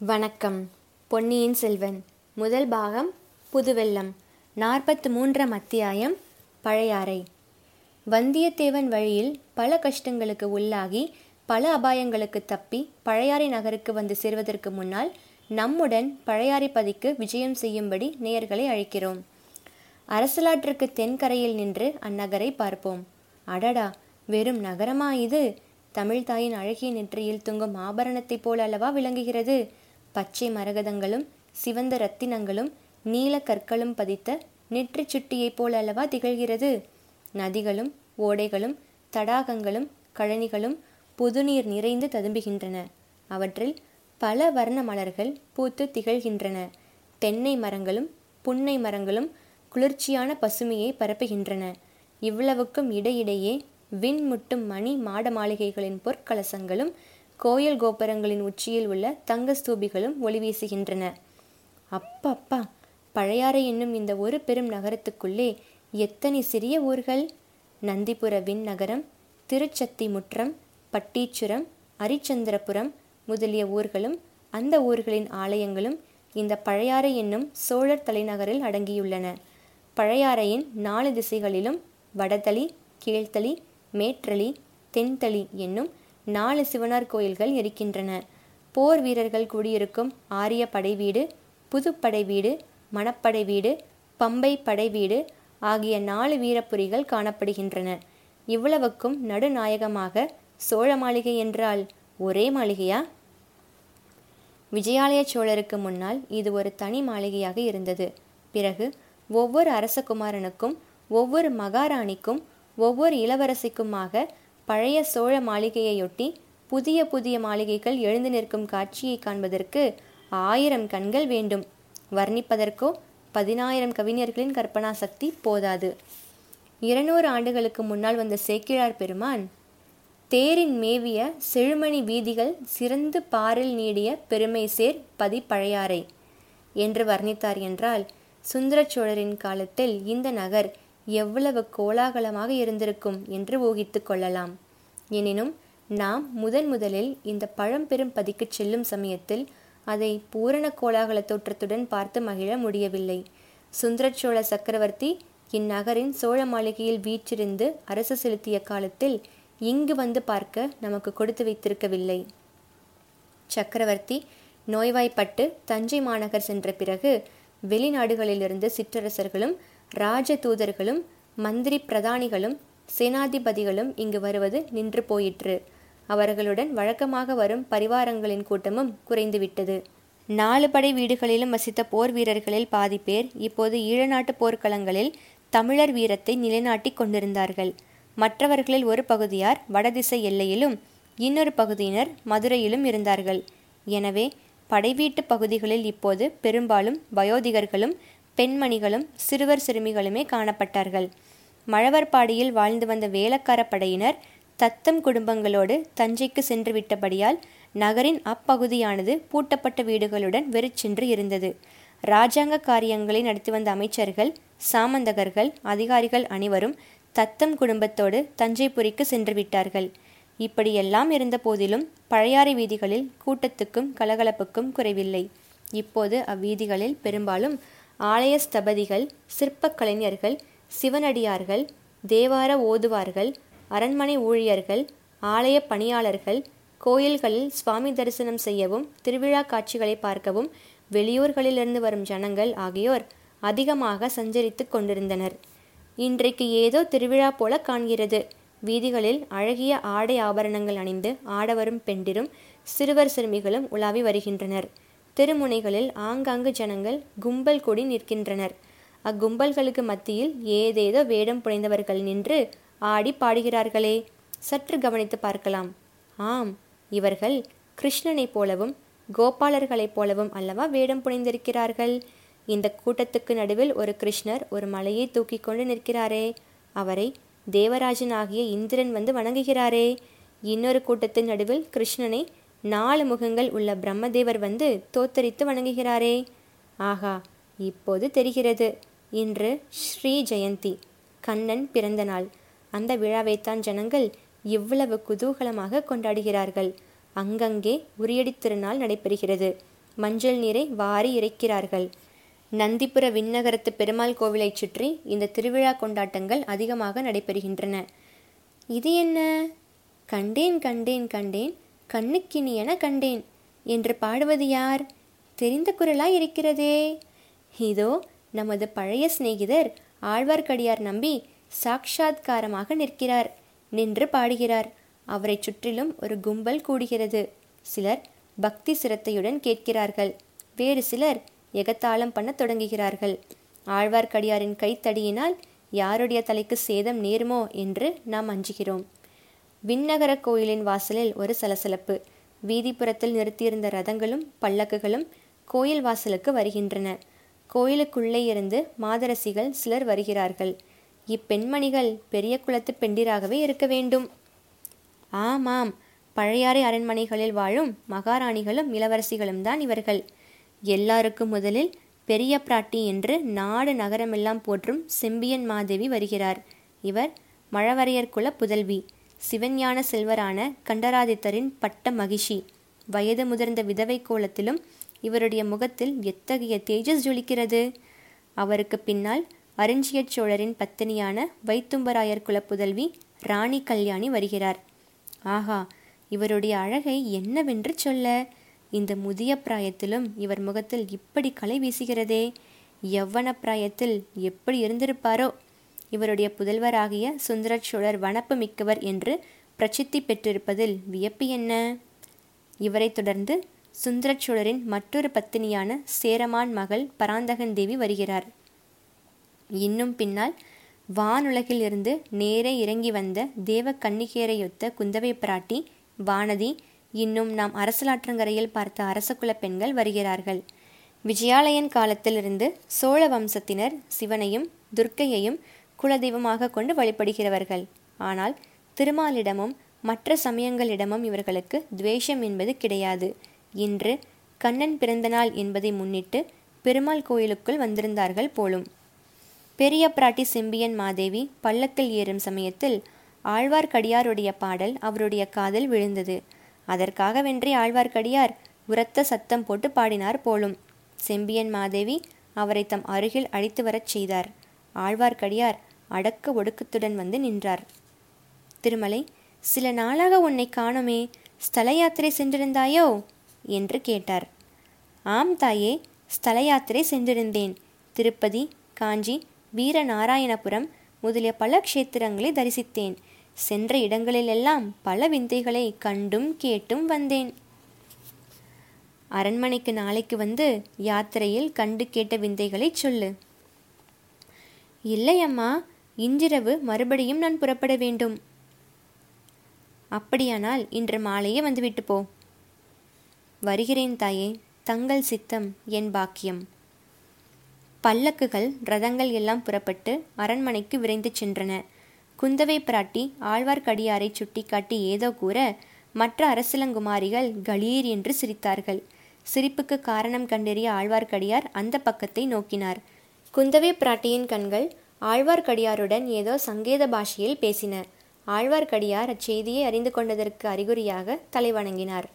வணக்கம். பொன்னியின் செல்வன். முதல் பாகம் புதுவெல்லம் நாற்பத்து மூன்றாம் அத்தியாயம் பழையாறை. வந்தியத்தேவன் வழியில் பல கஷ்டங்களுக்கு உள்ளாகி பல அபாயங்களுக்கு தப்பி பழையாறை நகருக்கு வந்து சேர்வதற்கு முன்னால் நம்முடன் பழையாறை பதிக்கு விஜயம் செய்யும்படி நேயர்களை அழைக்கிறோம். அரசலாற்றுக்கு தென்கரையில் நின்று அந்நகரை பார்ப்போம். அடடா! வெறும் நகரமா இது? தமிழ்தாயின் அழகிய நெற்றியில் தொங்கும் ஆபரணத்தைப் போல அல்லவா விளங்குகிறது? பச்சை மரகதங்களும் சிவந்த ரத்தினங்களும் நீல கற்களும் பதித்த நெற்றிச் சுட்டியைப் போல அல்லவா திகழ்கிறது? நதிகளும் ஓடைகளும் தடாகங்களும் கழனிகளும் புதுநீர் நிறைந்து ததும்புகின்றன. அவற்றில் பல வர்ண மலர்கள் பூத்து திகழ்கின்றன. தென்னை மரங்களும் புன்னை மரங்களும் குளிர்ச்சியான பசுமையை பரப்புகின்றன. இவ்வளவுக்கும் இடையிடையே விண்முட்டும் மணி மாட மாளிகைகளின் பொற்கலசங்களும் கோயில் கோபுரங்களின் உச்சியில் உள்ள தங்க ஸ்தூபிகளும் ஒளி வீசுகின்றன. அப்பப்பா பழையாறை என்னும் இந்த ஒரு பெரும் நகரத்துக்குள்ளே எத்தனை சிறிய ஊர்கள்? நந்திபுர விண் நகரம் திருச்சத்தி முற்றம் பட்டீச்சுரம் அரிச்சந்திரபுரம் முதலிய ஊர்களும் அந்த ஊர்களின் ஆலயங்களும் இந்த பழையாறை என்னும் சோழர் தலைநகரில் அடங்கியுள்ளன. பழையாறையின் நாலு திசைகளிலும் வடதளி கீழ்த்தளி மேற்றளி தென்தளி என்னும் நாலு சிவனார் கோயில்கள் இருக்கின்றன. போர் வீரர்கள் குடியிருக்கும் ஆரிய படை வீடு புதுப்படை வீடு மணப்படை வீடு பம்பை படை வீடு ஆகிய நாலு வீரப்புரிகள் காணப்படுகின்றன. இவ்வளவுக்கும் நடுநாயகமாக சோழ மாளிகை என்றால் ஒரே மாளிகையா? விஜயாலய சோழருக்கு முன்னால் இது ஒரு தனி மாளிகையாக இருந்தது. பிறகு ஒவ்வொரு அரசகுமாரனுக்கும் ஒவ்வொரு மகாராணிக்கும் ஒவ்வொரு இளவரசிக்குமாக பழைய சோழ மாளிகையையொட்டி புதிய புதிய மாளிகைகள் எழுந்து நிற்கும் காட்சியை காண்பதற்கு ஆயிரம் கண்கள் வேண்டும். வர்ணிப்பதற்கோ பதினாயிரம் கவிஞர்களின் கற்பனா சக்தி போதாது. இருநூறு ஆண்டுகளுக்கு முன்னால் வந்த சேக்கிழார் பெருமான் தேரின் மேவிய செழுமணி வீதிகள் சிறந்து பாரில் நீடிய பெருமை சேர் பதி பழையாறை என்று வர்ணித்தார் என்றால் சுந்தர சோழரின் காலத்தில் இந்த நகர் எவ்வளவு கோலாகலமாக இருந்திருக்கும் என்று ஊகித்து கொள்ளலாம். எனினும் நாம் முதன் முதலில் இந்த பழம்பெரும் பதிக்கு செல்லும் சமயத்தில் அதை பூரண கோலாகல தோற்றத்துடன் பார்த்து மகிழ முடியவில்லை. சுந்தரச்சோழ சக்கரவர்த்தி இந்நகரின் சோழ மாளிகையில் வீற்றிருந்து அரசு செலுத்திய காலத்தில் இங்கு வந்து பார்க்க நமக்கு கொடுத்து வைத்திருக்கவில்லை. சக்கரவர்த்தி நோய்வாய்ப்பட்டு தஞ்சை மாநகர் சென்ற பிறகு வெளிநாடுகளிலிருந்து சிற்றரசர்களும் ராஜ தூதர்களும் மந்திரி பிரதானிகளும் சேனாதிபதிகளும் இங்கு வருவது நின்று போயிற்று. அவர்களுடன் வழக்கமாக வரும் பரிவாரங்களின் கூட்டமும் குறைந்துவிட்டது. நாலு படை வீடுகளிலும் வசித்த போர் வீரர்களில் பாதி பேர் இப்போது ஈழநாட்டு போர்க்களங்களில் தமிழர் வீரத்தை நிலைநாட்டி கொண்டிருந்தார்கள். மற்றவர்களில் ஒரு பகுதியார் வடதிசை எல்லையிலும் இன்னொரு பகுதியினர் மதுரையிலும் இருந்தார்கள். எனவே படைவீட்டு பகுதிகளில் இப்போது பெரும்பாலும் வயோதிகர்களும் பெண்மணிகளும் சிறுவர் சிறுமிகளுமே காணப்பட்டார்கள். மழவர்பாடியில் வாழ்ந்து வந்த வேலக்கார படையினர் தத்தம் குடும்பங்களோடு தஞ்சைக்கு சென்று விட்டபடியால் நகரின் அப்பகுதியானது பூட்டப்பட்ட வீடுகளுடன் வெறிச்சென்று இருந்தது. இராஜாங்க காரியங்களை நடத்தி வந்த அமைச்சர்கள் சாமந்தகர்கள் அதிகாரிகள் அனைவரும் தத்தம் குடும்பத்தோடு தஞ்சைபுரிக்கு சென்று விட்டார்கள். இப்படியெல்லாம் இருந்த போதிலும் பழையாறை வீதிகளில் கூட்டத்துக்கும் கலகலப்புக்கும் குறைவில்லை. இப்போது அவ்வீதிகளில் பெரும்பாலும் ஆலய ஸ்தபதிகள் சிற்பக் கலைஞர்கள் சிவனடியார்கள் தேவார ஓதுவார்கள் அரண்மனை ஊழியர்கள் ஆலய பணியாளர்கள் கோயில்களில் சுவாமி தரிசனம் செய்யவும் திருவிழா காட்சிகளை பார்க்கவும் வெளியூர்களிலிருந்து வரும் ஜனங்கள் ஆகியோர் அதிகமாக சஞ்சரித்து கொண்டிருந்தனர். இன்றைக்கு ஏதோ திருவிழா போல காண்கிறது. வீதிகளில் அழகிய ஆடை ஆபரணங்கள் அணிந்து ஆடவரும் பெண்டிரும் சிறுவர் சிறுமிகளும் உலாவி வருகின்றனர். தெருமுனைகளில் ஆங்காங்கு ஜனங்கள் கும்பல் கூடி நிற்கின்றனர். அக்கும்பல்களுக்கு மத்தியில் ஏதேதோ வேடம் புனைந்தவர்கள் நின்று ஆடி பாடுகிறார்களே. சற்று கவனித்து பார்க்கலாம். ஆம் இவர்கள் கிருஷ்ணனைப் போலவும் கோபாலர்களைப் போலவும் அல்லவா வேடம் புனைந்திருக்கிறார்கள்? இந்த கூட்டத்துக்கு நடுவில் ஒரு கிருஷ்ணர் ஒரு மலையை தூக்கி கொண்டு நிற்கிறாரே. அவரை தேவராஜன் ஆகிய இந்திரன் வந்து வணங்குகிறாரே. இன்னொரு கூட்டத்தின் நடுவில் கிருஷ்ணனை நாலு முகங்கள் உள்ள பிரம்மதேவர் வந்து தோத்தரித்து வணங்குகிறாரே. ஆகா இப்போது தெரிகிறது. இன்று ஸ்ரீ ஜெயந்தி கண்ணன் பிறந்த நாள். அந்த விழாவைத்தான் ஜனங்கள் இவ்வளவு குதூகலமாக கொண்டாடுகிறார்கள். அங்கங்கே உரியடி திருநாள் நடைபெறுகிறது. மஞ்சள் நீரை வாரி இறைக்கிறார்கள். நந்திபுர விண்ணகரத்து பெருமாள் கோவிலைச் சுற்றி இந்த திருவிழா கொண்டாட்டங்கள் அதிகமாக நடைபெறுகின்றன. இது என்ன? கண்டேன் கண்டேன் கண்டேன். கண்ணுக்கினியென கண்டேன். என்று பாடுவது யார்? தெரிந்த குரலாய் இருக்கிறதே. இதோ நமது பழைய சிநேகிதர் ஆழ்வார்க்கடியார் நம்பி சாக்ஷாத்காரமாக நிற்கிறார். நின்று பாடுகிறார். அவரைச் சுற்றிலும் ஒரு கும்பல் கூடுகிறது. சிலர் பக்தி சிரத்தையுடன் கேட்கிறார்கள். வேறு சிலர் எகத்தாளம் பண்ண தொடங்குகிறார்கள். ஆழ்வார்க்கடியாரின் கைத்தடியினால் யாருடைய தலைக்கு சேதம் நேருமோ என்று நாம் அஞ்சுகிறோம். விண்ணகர கோயிலின் வாசலில் ஒரு சலசலப்பு. வீதிப்புறத்தில் நிறுத்தியிருந்த ரதங்களும் பல்லக்குகளும் கோயில் வாசலுக்கு வருகின்றன. கோயிலுக்குள்ளே இருந்து மாதரசிகள் சிலர் வருகிறார்கள். இப்பெண்மணிகள் பெரிய குலத்து பெண்டிராகவே இருக்க வேண்டும். ஆமாம் பழையாறை அரண்மனைகளில் வாழும் மகாராணிகளும் இளவரசிகளும் தான் இவர்கள். எல்லாருக்கும் முதலில் பெரிய பிராட்டி என்று நாடு நகரமெல்லாம் போற்றும் செம்பியன் மாதேவி வருகிறார். இவர் மழவரையர் குல புதல்வி. சிவஞான செல்வரான கண்டராதித்தரின் பட்ட மகிஷி வயது முதிர்ந்த விதவை கோலத்திலும் இவருடைய முகத்தில் எத்தகைய தேஜஸ் ஜொலிக்கிறது? அவருக்கு பின்னால் அருஞ்சிய சோழரின் பத்தினியான வைத்தும்பராயர் குலப்புதல்வி ராணி கல்யாணி வருகிறார். ஆஹா இவருடைய அழகை என்னவென்று சொல்ல? இந்த முதிய பிராயத்திலும் இவர் முகத்தில் இப்படி கலை வீசுகிறதே. யவ்வன பிராயத்தில் எப்படி இருந்திருப்பாரோ? இவருடைய புதல்வராகிய சுந்தர சோழர் வனப்பு மிக்கவர் என்று பிரசித்தி பெற்றிருப்பதில் வியப்பு என்ன? இவரைத் தொடர்ந்து சுந்தர சோழரின் மற்றொரு பத்தினியான சேரமான் மகள் பராந்தகன் தேவி வருகிறார். இன்னும் பின்னால் வானுலகில் இருந்து நேரே இறங்கி வந்த தேவ கன்னிகேரையொத்த குந்தவை பிராட்டி வானதி இன்னும் நாம் அரசலாற்றங்கரையில் பார்த்த அரசகுல பெண்கள் வருகிறார்கள். விஜயாலயன் காலத்திலிருந்து சோழ வம்சத்தினர் சிவனையும் துர்க்கையையும் குலதெய்வமாக கொண்டு வழிபடுகிறவர்கள். ஆனால் திருமாலிடமும் மற்ற சமயங்களிடமும் இவர்களுக்கு துவேஷம் என்பது கிடையாது. இன்று கண்ணன் பிறந்தநாள் என்பதை முன்னிட்டு பெருமாள் கோயிலுக்குள் வந்திருந்தார்கள் போலும். பெரிய பிராட்டி செம்பியன் மாதேவி பல்லக்கில் ஏறும் சமயத்தில் ஆழ்வார்க்கடியாருடைய பாடல் அவருடைய காதில் விழுந்தது. அதற்காகவென்றே ஆழ்வார்க்கடியார் உரத்த சத்தம் போட்டு பாடினார் போலும். செம்பியன் மாதேவி அவரை தம் அருகில் அழைத்து வரச் செய்தார். ஆழ்வார்க்கடியார் அடக்க ஒடுக்கத்துடன் வந்து நின்றார். திருமலை சில நாளாக உன்னை காணோமே ஸ்தல யாத்திரை சென்றிருந்தாயோ? என்று கேட்டார். ஆம் தாயே ஸ்தல யாத்திரை சென்றிருந்தேன். திருப்பதி காஞ்சி வீரநாராயணபுரம் முதலிய பல க்ஷேத்திரங்களை தரிசித்தேன். சென்ற இடங்களிலெல்லாம் பல விந்தைகளை கண்டும் கேட்டும் வந்தேன். அரண்மனைக்கு நாளைக்கு வந்து யாத்திரையில் கண்டு கேட்ட விந்தைகளை சொல்லு. இல்லை அம்மா இன்றிரவு மறுபடியும் நான் புறப்பட வேண்டும். அப்படியானால் இன்று மாலையே வந்துவிட்டு போ. வருகிறேன் தாயே தங்கள் சித்தம் என் பாக்கியம். பல்லக்குகள் ரதங்கள் எல்லாம் புறப்பட்டு அரண்மனைக்கு விரைந்து சென்றன. குந்தவை பிராட்டி ஆழ்வார்க்கடியாரை சுட்டிக்காட்டி ஏதோ கூற மற்ற அரசலங்குமாரிகள் கலீர் என்று சிரித்தார்கள். சிரிப்புக்கு காரணம் கண்டறிய ஆழ்வார்க்கடியார் அந்த பக்கத்தை நோக்கினார். குந்தவை பிராட்டியின் கண்கள் ஆழ்வார்க்கடியாருடன் ஏதோ சங்கேத பாஷையில் பேசினர். ஆழ்வார்க்கடியார் அச்செய்தியை அறிந்து கொண்டதற்கு அறிகுறியாக தலைவணங்கினார்.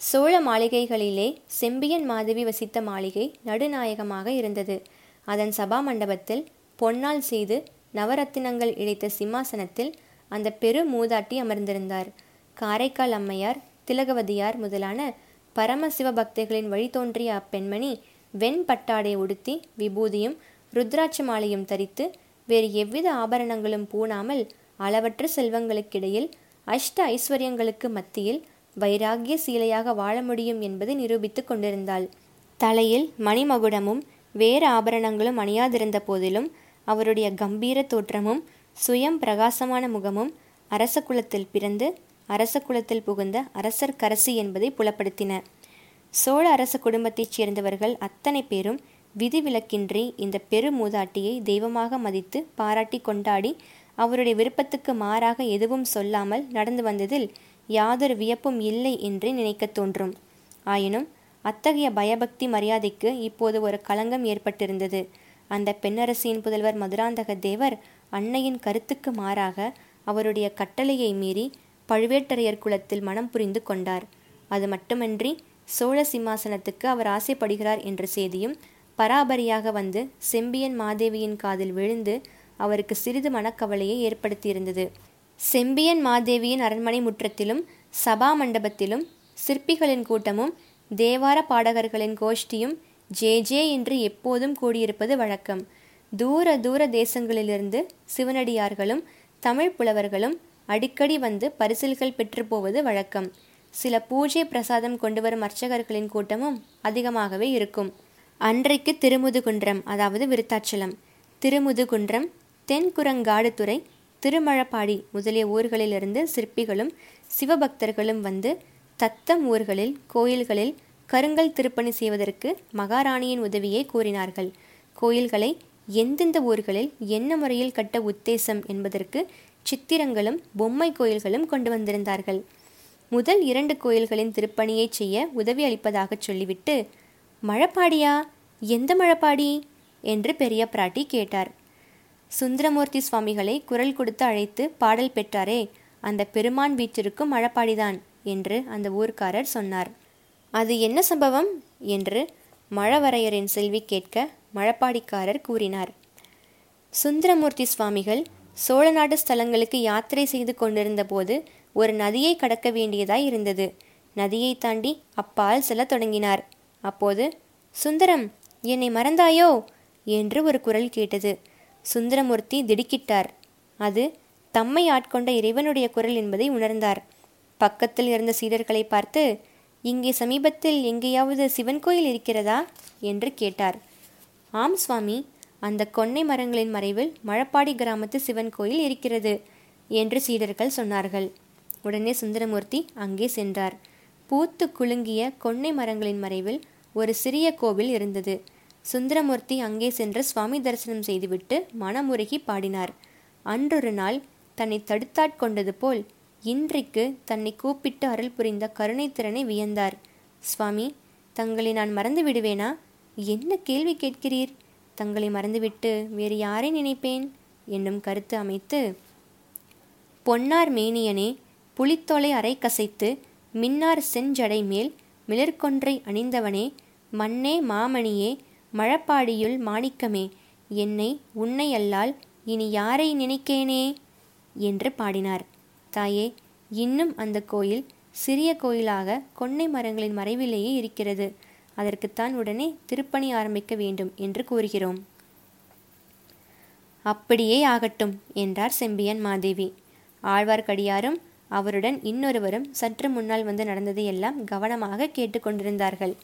சோழ மாளிகைகளிலே செம்பியன் மாதவி வசித்த மாளிகை நடுநாயகமாக இருந்தது. அதன் சபா மண்டபத்தில் பொன்னால் செய்து நவரத்தினங்கள் இழைத்த சிம்மாசனத்தில் அந்த பெரு மூதாட்டி அமர்ந்திருந்தார். காரைக்கால் அம்மையார் திலகவதியார் முதலான பரமசிவ பக்தர்களின் வழித்தோன்றிய அப்பெண்மணி வெண் பட்டாடை உடுத்தி விபூதியும் ருத்ராட்ச மாலையும் தரித்து வேறு எவ்வித ஆபரணங்களும் பூணாமல் அளவற்ற செல்வங்களுக்கிடையில் அஷ்ட ஐஸ்வர்யங்களுக்கு மத்தியில் வைராகிய சீலையாக வாழ முடியும் என்பதை நிரூபித்துக் கொண்டிருந்தாள். தலையில் மணிமகுடமும் வேறு ஆபரணங்களும் அணியாதிருந்த போதிலும் அவருடைய கம்பீர தோற்றமும் சுயம் பிரகாசமான முகமும் அரச குலத்தில் பிறந்து அரச குலத்தில் புகுந்த அரசர் கரசி என்பதை புலப்படுத்தின. சோழ அரச குடும்பத்தைச் சேர்ந்தவர்கள் அத்தனை பேரும் விதிவிலக்கின்றி இந்த பெரு மூதாட்டியை தெய்வமாக மதித்து பாராட்டி கொண்டாடி அவருடைய விருப்பத்துக்கு மாறாக எதுவும் சொல்லாமல் நடந்து வந்ததில் யாதொரு வியப்பும் இல்லை என்று நினைக்கத் தோன்றும். ஆயினும் அத்தகைய பயபக்தி மரியாதைக்கு இப்போது ஒரு களங்கம் ஏற்பட்டிருந்தது. அந்த பெண்ணரசியின் புதல்வர் மதுராந்தக தேவர் அன்னையின் கருத்துக்கு மாறாக அவருடைய கட்டளையை மீறி பழுவேட்டரையர் குலத்தில் மனம் புரிந்து கொண்டார். அது மட்டுமன்றி சோழ சிம்மாசனத்துக்கு அவர் ஆசைப்படுகிறார் என்ற செய்தியும் பராபரியாக வந்து செம்பியன் மாதேவியின் காதில் விழுந்து அவருக்கு சிறிது மனக்கவலையை ஏற்படுத்தியிருந்தது. செம்பியன் மாதேவியின் அரண்மனை முற்றத்திலும் சபா மண்டபத்திலும் சிற்பிகளின் கூட்டமும் தேவார பாடகர்களின் கோஷ்டியும் ஜே ஜே என்று எப்போதும் கூடியிருப்பது வழக்கம். தூர தூர தேசங்களிலிருந்து சிவனடியார்களும் தமிழ் புலவர்களும் அடிக்கடி வந்து பரிசில்கள் பெற்று போவது வழக்கம். சில பூஜை பிரசாதம் கொண்டு வரும் அர்ச்சகர்களின் கூட்டமும் அதிகமாகவே இருக்கும். அன்றைக்கு திருமுதுகுன்றம் அதாவது விருத்தாச்சலம். திருமுதுகுன்றம் தென்குரங்காடுதுறை திருமழப்பாடி முதலிய ஊர்களிலிருந்து சிற்பிகளும் சிவபக்தர்களும் வந்து தத்தம் ஊர்களில் கோயில்களில் கருங்கல் திருப்பணி செய்வதற்கு மகாராணியின் உதவியை கூறினார்கள். கோயில்களை எந்தெந்த ஊர்களில் என்ன முறையில் கட்ட உத்தேசம் என்பதற்கு சித்திரங்களும் பொம்மை கோயில்களும் கொண்டு வந்திருந்தார்கள். முதல் இரண்டு கோயில்களின் திருப்பணியை செய்ய உதவி அளிப்பதாக சொல்லிவிட்டு மழப்பாடியா? எந்த மழப்பாடி? என்று பெரிய பிராட்டி கேட்டார். சுந்தரமூர்த்தி சுவாமிகளை குரல் கொடுத்து அழைத்து பாடல் பெற்றாரே அந்த பெருமான் வீட்டிற்கும் மழப்பாடிதான் என்று அந்த ஊர்க்காரர் சொன்னார். அது என்ன சம்பவம்? என்று மழவரையரின் செல்வி கேட்க மழப்பாடிக்காரர் கூறினார். சுந்தரமூர்த்தி சுவாமிகள் சோழநாடு ஸ்தலங்களுக்கு யாத்திரை செய்து கொண்டிருந்த போது ஒரு நதியை கடக்க வேண்டியதாய் இருந்தது. நதியை தாண்டி அப்பால் செல்ல தொடங்கினார். அப்போது சுந்தரம் என்னை மறந்தாயோ? என்று ஒரு குரல் கேட்டது. சுந்தரமூர்த்தி திடுக்கிட்டார். அது தம்மை ஆட்கொண்ட இறைவனுடைய குரல் என்பதை உணர்ந்தார். பக்கத்தில் இருந்த சீடர்களை பார்த்து இங்கே சமீபத்தில் எங்கேயாவது சிவன் கோயில் இருக்கிறதா? என்று கேட்டார். ஆம் சுவாமி. அந்த கொன்னை மரங்களின் மறைவில் மழப்பாடி கிராமத்து சிவன் கோயில் இருக்கிறது என்று சீடர்கள் சொன்னார்கள். உடனே சுந்தரமூர்த்தி அங்கே சென்றார். பூத்து குலுங்கிய கொன்னை மரங்களின் மறைவில் ஒரு சிறிய கோவில் இருந்தது. சுந்தரமூர்த்தி அங்கே சென்று சுவாமி தரிசனம் செய்துவிட்டு மனமுருகி பாடினார். அன்றொரு நாள் தன்னை தடுத்தாட்கொண்டது போல் இன்றைக்கு தன்னை கூப்பிட்டு அருள் புரிந்த கருணை திறனை வியந்தார். சுவாமி தங்களை நான் மறந்து விடுவேனா? என்ன கேள்வி கேட்கிறீர்? தங்களை மறந்துவிட்டு வேறு யாரை நினைப்பேன்? என்னும் கருத்து அமைத்து பொன்னார் மேனியனே புலித்தோலை அரை கசைத்து மின்னார் செஞ்சடை மேல் மிளர்கொன்றை அணிந்தவனே மண்ணே மாமணியே மழப்பாடியுள் மாணிக்கமே என்னை உன்னை அல்லால் இனி யாரை நினைக்கேனே? என்று பாடினார். தாயே இன்னும் அந்த கோயில் சிறிய கோயிலாக கொன்னை மரங்களின் மறைவிலேயே இருக்கிறது. அதற்குத்தான் உடனே திருப்பணி ஆரம்பிக்க வேண்டும் என்று கூறுகிறோம். அப்படியே ஆகட்டும் என்றார் செம்பியன் மாதேவி. ஆழ்வார்க்கடியாரும் அவருடன் இன்னொருவரும் சற்று முன்னால் வந்து நடந்ததை எல்லாம் கவனமாக கேட்டுக்கொண்டிருந்தார்கள்.